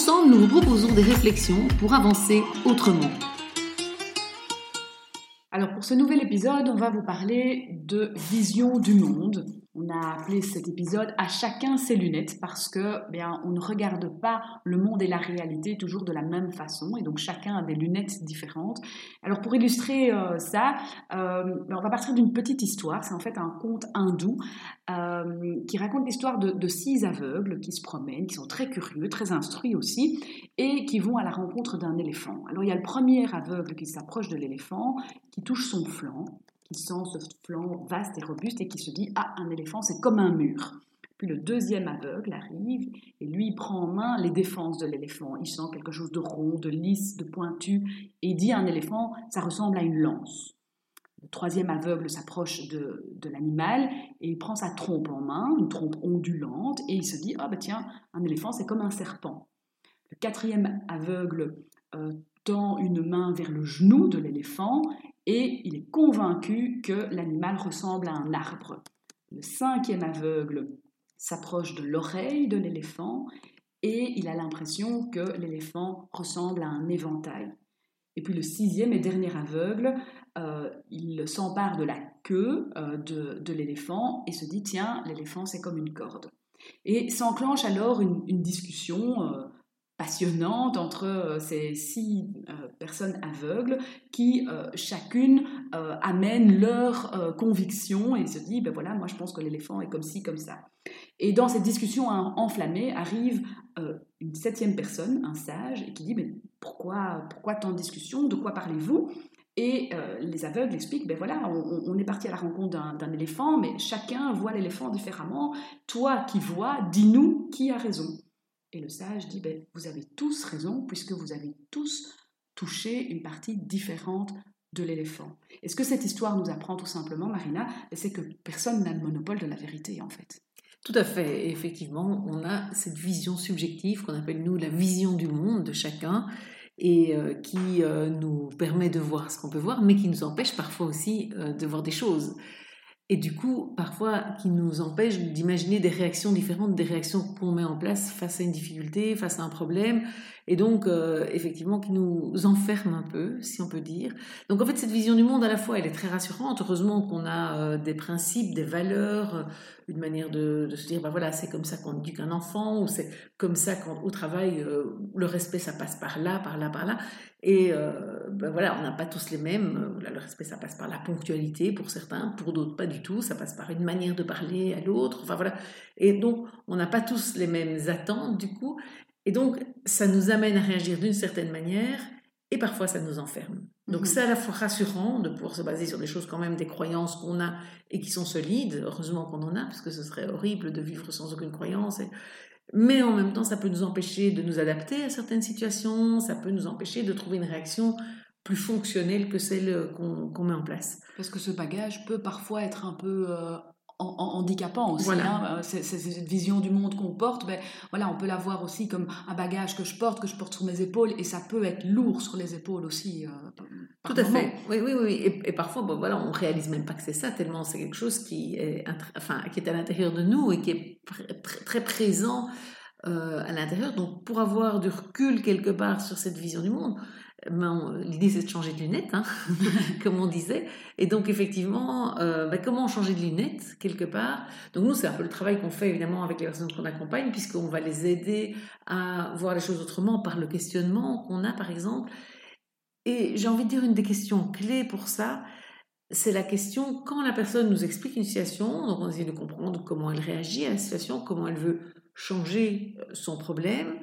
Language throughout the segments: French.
Ensemble, nous vous proposons des réflexions pour avancer autrement. Alors pour ce nouvel épisode, on va vous parler de vision du monde. On a appelé cet épisode à chacun ses lunettes parce que bien on ne regarde pas le monde et la réalité toujours de la même façon et donc chacun a des lunettes différentes. Alors pour illustrer euh, ça, euh, ben, on va partir d'une petite histoire. C'est en fait un conte hindou euh, qui raconte l'histoire de, de, six aveugles qui se promènent, qui sont très curieux, très instruits aussi et qui vont à la rencontre d'un éléphant. Alors il y a le premier aveugle qui s'approche de l'éléphant, qui touche son flanc qui sent ce flanc vaste et robuste et qui se dit Ah, un éléphant, c'est comme un mur. Puis le deuxième aveugle arrive et lui prend en main les défenses de l'éléphant. Il sent quelque chose de rond, de lisse, de pointu et dit à un éléphant Ça ressemble à une lance. Le troisième aveugle s'approche de, de l'animal et il prend sa trompe en main, une trompe ondulante, et il se dit Ah, bah tiens, un éléphant, c'est comme un serpent. Le quatrième aveugle euh, tend une main vers le genou de l'éléphant et il est convaincu que l'animal ressemble à un arbre. Le cinquième aveugle s'approche de l'oreille de l'éléphant et il a l'impression que l'éléphant ressemble à un éventail. Et puis le sixième et dernier aveugle, euh, il s'empare de la queue euh, de, l'éléphant et se dit, tiens, l'éléphant c'est comme une corde. Et s'enclenche alors une, discussion euh, passionnante entre euh, ces six euh, personnes aveugles qui euh, chacune amènent leur conviction et se dit ben voilà moi je pense que l'éléphant est comme ci comme ça et dans cette discussion enflammée arrive une septième personne un sage qui dit mais pourquoi pourquoi tant de discussion de quoi parlez-vous? Et les aveugles expliquent, ben voilà, on, on est parti à la rencontre d'un éléphant, mais chacun voit l'éléphant différemment. Toi qui vois, dis-nous qui a raison. Et le sage dit, ben, vous avez tous raison, puisque vous avez tous touché une partie différente de l'éléphant. Et ce que cette histoire nous apprend tout simplement, Marina, ben, c'est que personne n'a le monopole de la vérité, en fait. Tout à fait. Et effectivement, on a cette vision subjective qu'on appelle, nous, la vision du monde de chacun, et euh, qui euh, nous permet de voir ce qu'on peut voir, mais qui nous empêche parfois aussi euh, de voir des choses et du coup, parfois, qui nous empêche d'imaginer des réactions différentes des réactions qu'on met en place face à une difficulté, face à un problème, et donc, euh, effectivement, qui nous enferme un peu, si on peut dire. Donc, en fait, cette vision du monde, à la fois, elle est très rassurante. Heureusement qu'on a euh, des principes, des valeurs, une manière de, se dire, ben voilà, c'est comme ça qu'on éduque un enfant, ou c'est comme ça qu'au travail, euh, le respect, ça passe par là, par là, par là. Et ben voilà, on n'a pas tous les mêmes. le respect, ça passe par la ponctualité pour certains, pour d'autres pas du tout. Ça passe par une manière de parler à l'autre. Enfin voilà. Et donc, on n'a pas tous les mêmes attentes du coup. Et donc, ça nous amène à réagir d'une certaine manière et parfois ça nous enferme. Donc, mhm. c'est à la fois rassurant de pouvoir se baser sur des choses, quand même, des croyances qu'on a et qui sont solides. Heureusement qu'on en a, parce que ce serait horrible de vivre sans aucune croyance. Mais en même temps, ça peut nous empêcher de nous adapter à certaines situations, ça peut nous empêcher de trouver une réaction plus fonctionnelle que celle qu'on met en place. Parce que ce bagage peut parfois être un peu euh, en, handicapant aussi. Hein, euh, c'est, cette vision du monde qu'on porte, ben, voilà, on peut la voir aussi comme un bagage que je porte, que je porte sur mes épaules, et ça peut être lourd sur les épaules aussi. Euh, Tout à fait. Oui, oui, oui. Et, parfois, bon, voilà, on réalise même pas que c'est ça, tellement c'est quelque chose qui est, enfin, qui est à l'intérieur de nous et qui est très présent euh, à l'intérieur. Donc, pour avoir du recul quelque part sur cette vision du monde, L'idée, c'est de changer de lunettes, hein, comme on disait. Et donc, effectivement, euh, bah, comment changer de lunettes, quelque part? Donc, nous, c'est un peu le travail qu'on fait, évidemment, avec les personnes qu'on accompagne, puisqu'on va les aider à voir les choses autrement par le questionnement qu'on a, par exemple. Et j'ai envie de dire une des questions clés pour ça, c'est la question quand la personne nous explique une situation, donc on essaie de comprendre comment elle réagit à la situation, comment elle veut changer euh, son problème,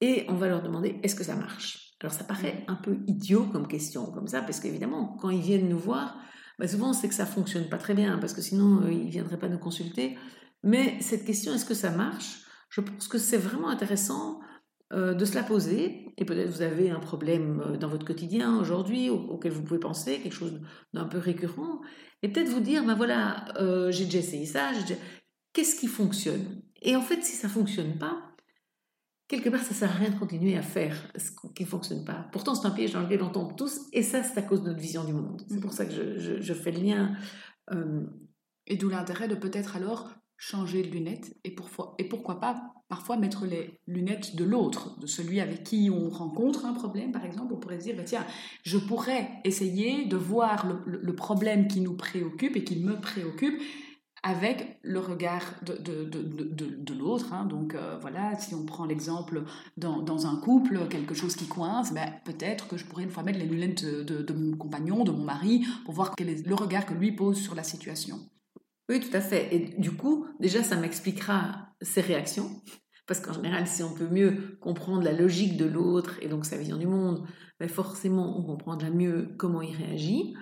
et on va leur demander est-ce que ça marche? Alors ça paraît un peu idiot comme question, comme ça, parce qu'évidemment, quand ils viennent nous voir, bah souvent c'est que ça fonctionne pas très bien, parce que sinon euh, ils ne viendraient pas nous consulter. Mais cette question, est-ce que ça marche? Je pense que c'est vraiment intéressant euh, de se la poser. Et peut-être vous avez un problème euh, dans votre quotidien aujourd'hui auquel vous pouvez penser, quelque chose d'un peu récurrent. Et peut-être vous dire, ben voilà, euh, j'ai déjà essayé ça, qu'est-ce qui fonctionne? Et en fait, si ça ne fonctionne pas, quelque part, ça ne sert à rien de continuer à faire ce qui ne fonctionne pas. Pourtant, c'est un piège dans lequel on tombe tous, et ça, c'est à cause de notre vision du monde. C'est pour ça que je, je, fais le lien. Et d'où l'intérêt de peut-être alors changer de lunettes et, et pourquoi pas parfois mettre les lunettes de l'autre, de celui avec qui on rencontre un problème, par exemple. On pourrait se dire, bah, tiens, je pourrais essayer de voir le, problème qui nous préoccupe et qui me préoccupe avec le regard de, de, de, de l'autre. Hein. Donc euh, voilà, si on prend l'exemple dans, dans, un couple, quelque chose qui coince, ben, peut-être que je pourrais une fois mettre les lunettes de, mon compagnon, de mon mari, pour voir quel est le regard que lui pose sur la situation. Oui, tout à fait. Et du coup, déjà, ça m'expliquera ses réactions. Parce qu'en général, si on peut mieux comprendre la logique de l'autre et donc sa vision du monde, ben forcément, on comprendra mieux comment il réagit.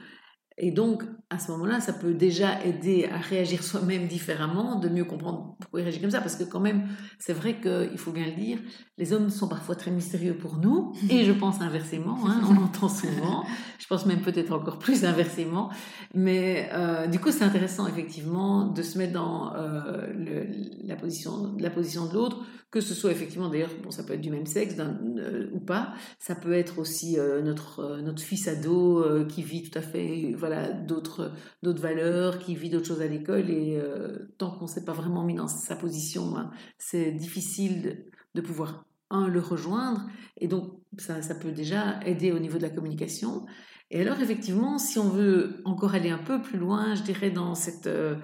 Et donc, à ce moment-là, ça peut déjà aider à réagir soi-même différemment, de mieux comprendre pourquoi il réagit comme ça. Parce que quand même, c'est vrai qu'il faut bien le dire, les hommes sont parfois très mystérieux pour nous, et je pense inversement, hein, on l'entend souvent, je pense même peut-être encore plus inversement. Mais euh, du coup, c'est intéressant effectivement de se mettre dans euh, le, la, position, la position de l'autre, que ce soit effectivement, d'ailleurs, bon, ça peut être du même sexe euh, ou pas, ça peut être aussi notre, notre fils ado qui vit tout à fait voilà, d'autres, d'autres valeurs, qui vit d'autres choses à l'école. Et euh, tant qu'on ne s'est pas vraiment mis dans sa position, hein, c'est difficile de, pouvoir, un, le rejoindre. Et donc, ça, ça peut déjà aider au niveau de la communication. Et alors, effectivement, si on veut encore aller un peu plus loin, je dirais, dans cette, euh,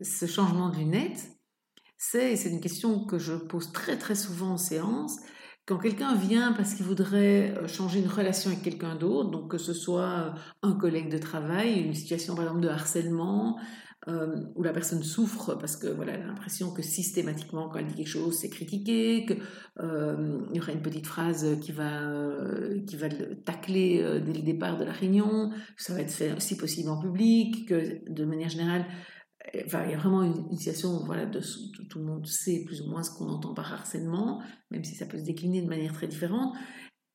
ce changement de lunettes, c'est, c'est une question que je pose très très souvent en séance, quand quelqu'un vient parce qu'il voudrait euh, changer une relation avec quelqu'un d'autre, donc que ce soit euh, un collègue de travail, une situation par exemple de harcèlement, euh, où la personne souffre parce que voilà, a l'impression que systématiquement quand elle dit quelque chose c'est critiqué, qu'il y aura une petite phrase qui va qui va le tacler dès le départ de la réunion, que ça va être fait si possible en public, que de manière générale il y a vraiment une, situation voilà, de, tout le monde sait plus ou moins ce qu'on entend par harcèlement, même si ça peut se décliner de manière très différente.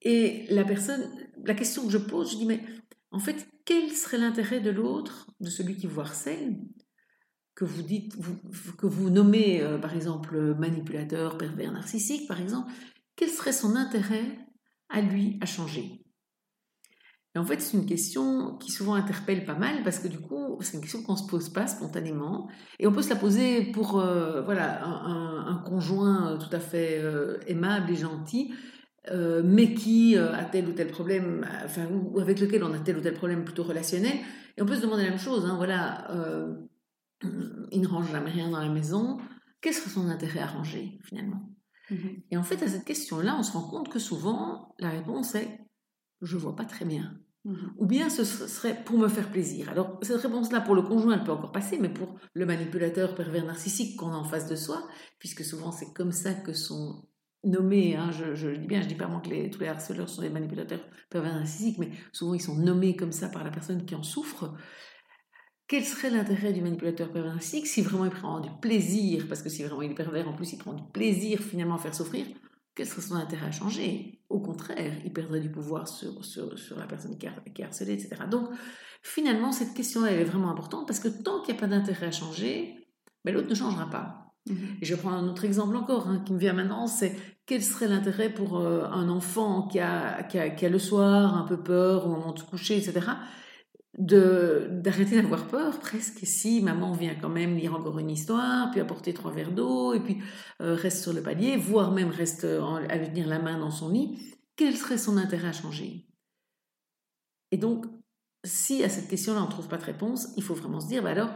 Et la personne, la question que je pose, je dis, mais en fait, quel serait l'intérêt de l'autre, de celui qui vous harcèle, que vous dites, que vous nommez euh, par exemple manipulateur, pervers, narcissique, par exemple, quel serait son intérêt à lui à changer? Et en fait, c'est une question qui souvent interpelle pas mal parce que du coup, c'est une question qu'on ne se pose pas spontanément. Et on peut se la poser pour euh, voilà, un, conjoint euh, tout à fait euh, aimable et gentil, mais qui a tel ou tel problème, enfin, ou avec lequel on a tel ou tel problème plutôt relationnel. Et on peut se demander la même chose. Hein, voilà, il ne range jamais rien dans la maison. Quel serait son intérêt à ranger finalement? Mm-hmm. Et en fait, à cette question-là, on se rend compte que souvent, la réponse est je vois pas très bien. Mhm. Ou bien ce serait pour me faire plaisir. Alors cette réponse-là pour le conjoint, elle peut encore passer, mais pour le manipulateur pervers narcissique qu'on a en face de soi, puisque souvent c'est comme ça que sont nommés, hein, je, dis bien, je dis pas moi que les, tous les harceleurs sont des manipulateurs pervers narcissiques, mais souvent ils sont nommés comme ça par la personne qui en souffre. Quel serait l'intérêt du manipulateur pervers narcissique si vraiment il prend du plaisir, parce que si vraiment il est pervers, en plus il prend du plaisir finalement à faire souffrir, quel serait son intérêt à changer Au contraire, il perdrait du pouvoir sur, sur, sur la personne qui, est harcelée, etc. Donc, finalement, cette question-là, elle est vraiment importante parce que tant qu'il n'y a pas d'intérêt à changer, ben, l'autre ne changera pas. Mhm. Et je prends un autre exemple encore hein, qui me vient maintenant, c'est quel serait l'intérêt pour euh, un enfant qui a, qui, a, qui a, le soir un peu peur au moment de se coucher, etc., d'arrêter d'avoir peur presque. Si maman vient quand même lire encore une histoire, puis apporter trois verres d'eau, et puis euh, reste sur le palier, voire même reste à tenir la main dans son lit, quel serait son intérêt à changer? Et donc, si à cette question-là on ne trouve pas de réponse, il faut vraiment se dire, bah alors,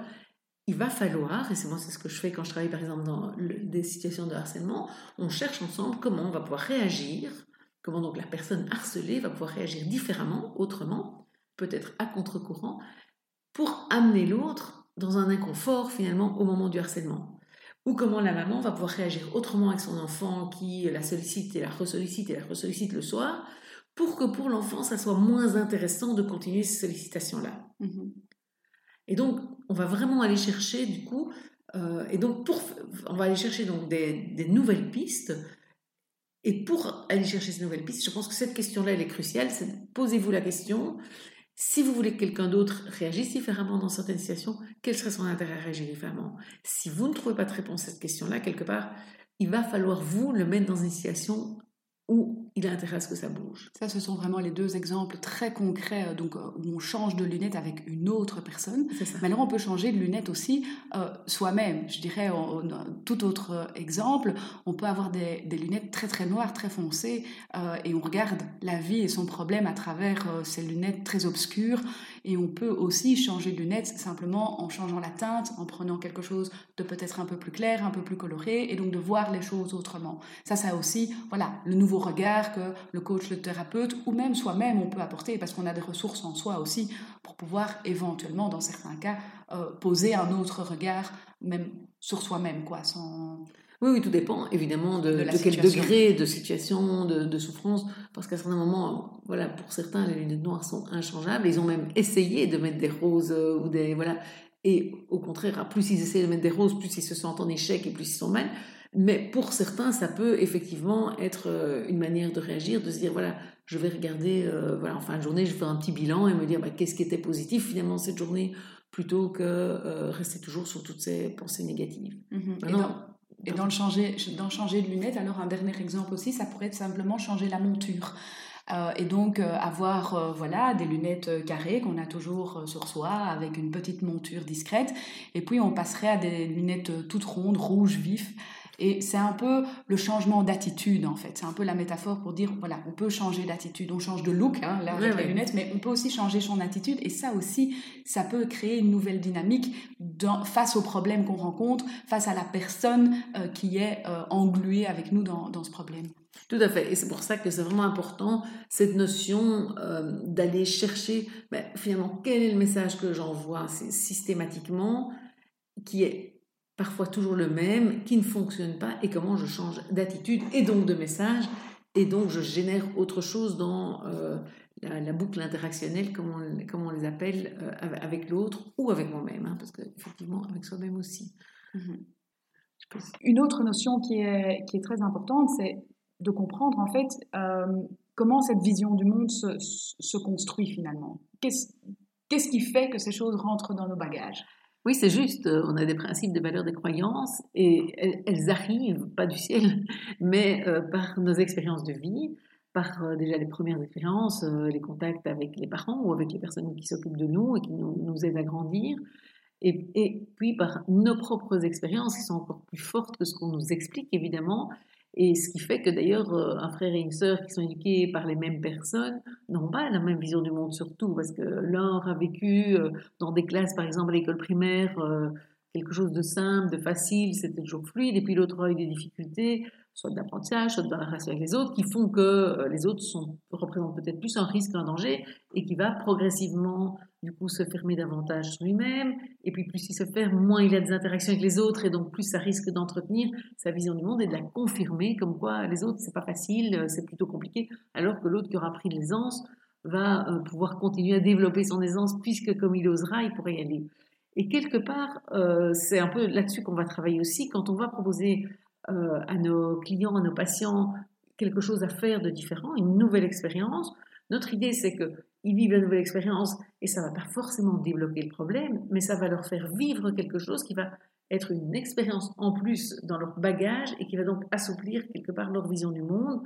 il va falloir, et c'est moi c'est ce que je fais quand je travaille par exemple dans des situations de harcèlement, on cherche ensemble comment on va pouvoir réagir, comment donc la personne harcelée va pouvoir réagir différemment, autrement, peut-être à contre-courant, pour amener l'autre dans un inconfort finalement au moment du harcèlement. Ou comment la maman va pouvoir réagir autrement avec son enfant qui la sollicite et la ressollicite et la ressollicite le soir, pour que pour l'enfant, ça soit moins intéressant de continuer ces sollicitations-là. Mm-hmm. Et donc, on va vraiment aller chercher, du coup, euh, et donc pour, on va aller chercher donc des, des nouvelles pistes Et pour aller chercher ces nouvelles pistes, je pense que cette question-là, elle est cruciale. posez-vous la question. Si vous voulez que quelqu'un d'autre réagisse différemment dans certaines situations, quel serait son intérêt à réagir différemment? Si vous ne trouvez pas de réponse à cette question-là, quelque part, il va falloir vous le mettre dans une situation où il a intérêt à ce que ça bouge. Ça, ce sont vraiment les deux exemples très concrets euh, donc, euh, où on change de lunettes avec une autre personne. Mais alors, on peut changer de lunettes aussi euh, soi-même. Je dirais, tout autre exemple, on peut avoir des, des, lunettes très très noires, très foncées, et on regarde la vie et son problème à travers ces lunettes très obscures. Et on peut aussi changer de lunettes simplement en changeant la teinte, en prenant quelque chose de peut-être un peu plus clair, un peu plus coloré, et donc de voir les choses autrement. Ça, ça aussi, voilà, le nouveau regard que le coach, le thérapeute, ou même soi-même, on peut apporter, parce qu'on a des ressources en soi aussi, pour pouvoir éventuellement, dans certains cas, euh, poser un autre regard, même sur soi-même, quoi, sans... Oui, oui, tout dépend évidemment de, de, quel degré de situation, de, souffrance, parce qu'à certains moments, voilà, pour certains, les lunettes noires sont inchangeables. Ils ont même essayé de mettre des roses euh, ou des voilà, et au contraire, plus ils essaient de mettre des roses, plus ils se sentent en échec et plus ils sont mal. Mais pour certains, ça peut effectivement être euh, une manière de réagir, de se dire voilà, je vais regarder, euh, voilà, en fin de journée, je vais faire un petit bilan et me dire bah, qu'est-ce qui était positif finalement cette journée, plutôt que rester toujours sur toutes ces pensées négatives. Mhm. Et dans le changer, dans changer de lunettes, alors un dernier exemple aussi, ça pourrait être simplement changer la monture. Euh, et donc euh, avoir euh, voilà des lunettes carrées qu'on a toujours sur soi avec une petite monture discrète et puis on passerait à des lunettes toutes rondes rouge vif et c'est un peu le changement d'attitude, en fait. C'est un peu la métaphore pour dire, voilà, on peut changer d'attitude. On change de look, hein, là, avec les lunettes, mais on peut aussi changer son attitude. Et ça aussi, ça peut créer une nouvelle dynamique dans, face aux problèmes qu'on rencontre, face à la personne euh, qui est euh, engluée avec nous dans, dans, ce problème. Tout à fait. Et c'est pour ça que c'est vraiment important, cette notion euh, d'aller chercher, ben, finalement, quel est le message que j'envoie systématiquement, qui est parfois toujours le même, qui ne fonctionne pas, et comment je change d'attitude et donc de message, et donc je génère autre chose dans euh, la, boucle interactionnelle, comme on, les appelle, euh, avec l'autre ou avec moi-même, hein, parce qu'effectivement, avec soi-même aussi. Mhm. Une autre notion qui est, très importante, c'est de comprendre en fait euh, comment cette vision du monde se construit finalement. Qu'est-ce qui fait que ces choses rentrent dans nos bagages? Oui, c'est juste. Euh, on a des principes, des valeurs, des croyances, et elles, arrivent, pas du ciel, mais euh, par nos expériences de vie, par euh, déjà les premières expériences, les contacts avec les parents ou avec les personnes qui s'occupent de nous et qui nous, aident à grandir, et, et, puis par nos propres expériences qui sont encore plus fortes que ce qu'on nous explique, évidemment, et ce qui fait que d'ailleurs, euh, un frère et une sœur qui sont éduqués par les mêmes personnes n'ont pas la même vision du monde surtout, parce que l'un a vécu euh, dans des classes, par exemple à l'école primaire, euh, quelque chose de simple, de facile, c'était toujours fluide, et puis l'autre a eu des difficultés, soit d'apprentissage, soit la relation avec les autres, qui font que les autres sont, représentent peut-être plus un risque qu'un danger, et qui va progressivement du coup se fermer davantage sur lui-même, et puis plus il se ferme, moins il a des interactions avec les autres, et donc plus ça risque d'entretenir sa vision du monde et de la confirmer, comme quoi les autres c'est pas facile, euh, c'est plutôt compliqué, alors que l'autre qui aura pris l'aisance va euh, pouvoir continuer à développer son aisance, puisque comme il osera, il pourrait y aller. Et quelque part, euh, c'est un peu là-dessus qu'on va travailler aussi, quand on va proposer à nos clients, à nos patients, quelque chose à faire de différent, une nouvelle expérience, notre idée c'est que ils vivent la nouvelle expérience et ça va pas forcément débloquer le problème, mais ça va leur faire vivre quelque chose qui va être une expérience en plus dans leur bagage et qui va donc assouplir quelque part leur vision du monde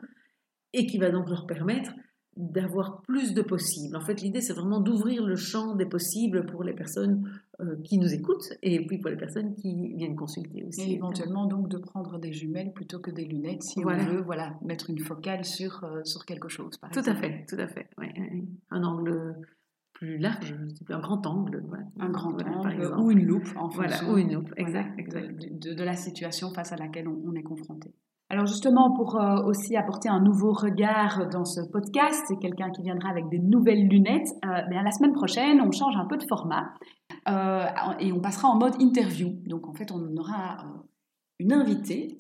et qui va donc leur permettre d'avoir plus de possibles. En fait, l'idée, c'est vraiment d'ouvrir le champ des possibles pour les personnes euh, qui nous écoutent et puis pour les personnes qui viennent consulter aussi. Et éventuellement, donc, de prendre des jumelles plutôt que des lunettes si on veut voilà, mettre une focale sur, euh, sur quelque chose, par tout à fait, tout à fait. Un angle plus large, un grand angle. Un grand angle ou une loupe, en fonction ou une loupe, exact, De, de, la situation face à laquelle on est confronté. Alors justement, pour euh, aussi apporter un nouveau regard dans ce podcast, c'est quelqu'un qui viendra avec des nouvelles lunettes. Euh, mais la semaine prochaine, on change un peu de format euh, et on passera en mode interview. Donc en fait, on aura une invitée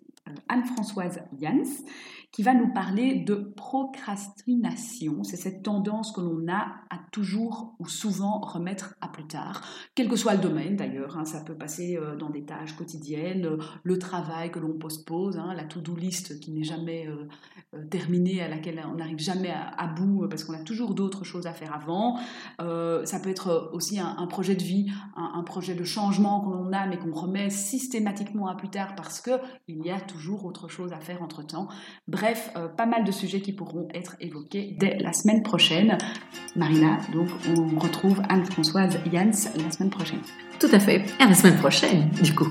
Anne-Françoise Jans qui va nous parler de procrastination. C'est cette tendance que l'on a à toujours ou souvent remettre à plus tard, quel que soit le domaine d'ailleurs. Hein. ça peut passer euh, dans des tâches quotidiennes, euh, le travail que l'on postpose, hein, la to-do list qui n'est jamais euh, terminée, à laquelle on n'arrive jamais à, bout parce qu'on a toujours d'autres choses à faire avant. ça peut être aussi un, projet de vie, un, un projet de changement que l'on a mais qu'on remet systématiquement à plus tard parce qu'il y a toujours autre chose à faire entre-temps. Bref, euh, pas mal de sujets qui pourront être évoqués dès la semaine prochaine. Marina, donc on retrouve Anne-Françoise Jans la semaine prochaine. Tout à fait. À la semaine prochaine, du coup.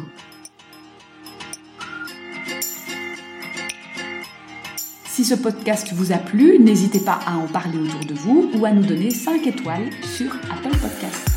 Si ce podcast vous a plu, n'hésitez pas à en parler autour de vous ou à nous donner 5 étoiles sur Apple Podcast.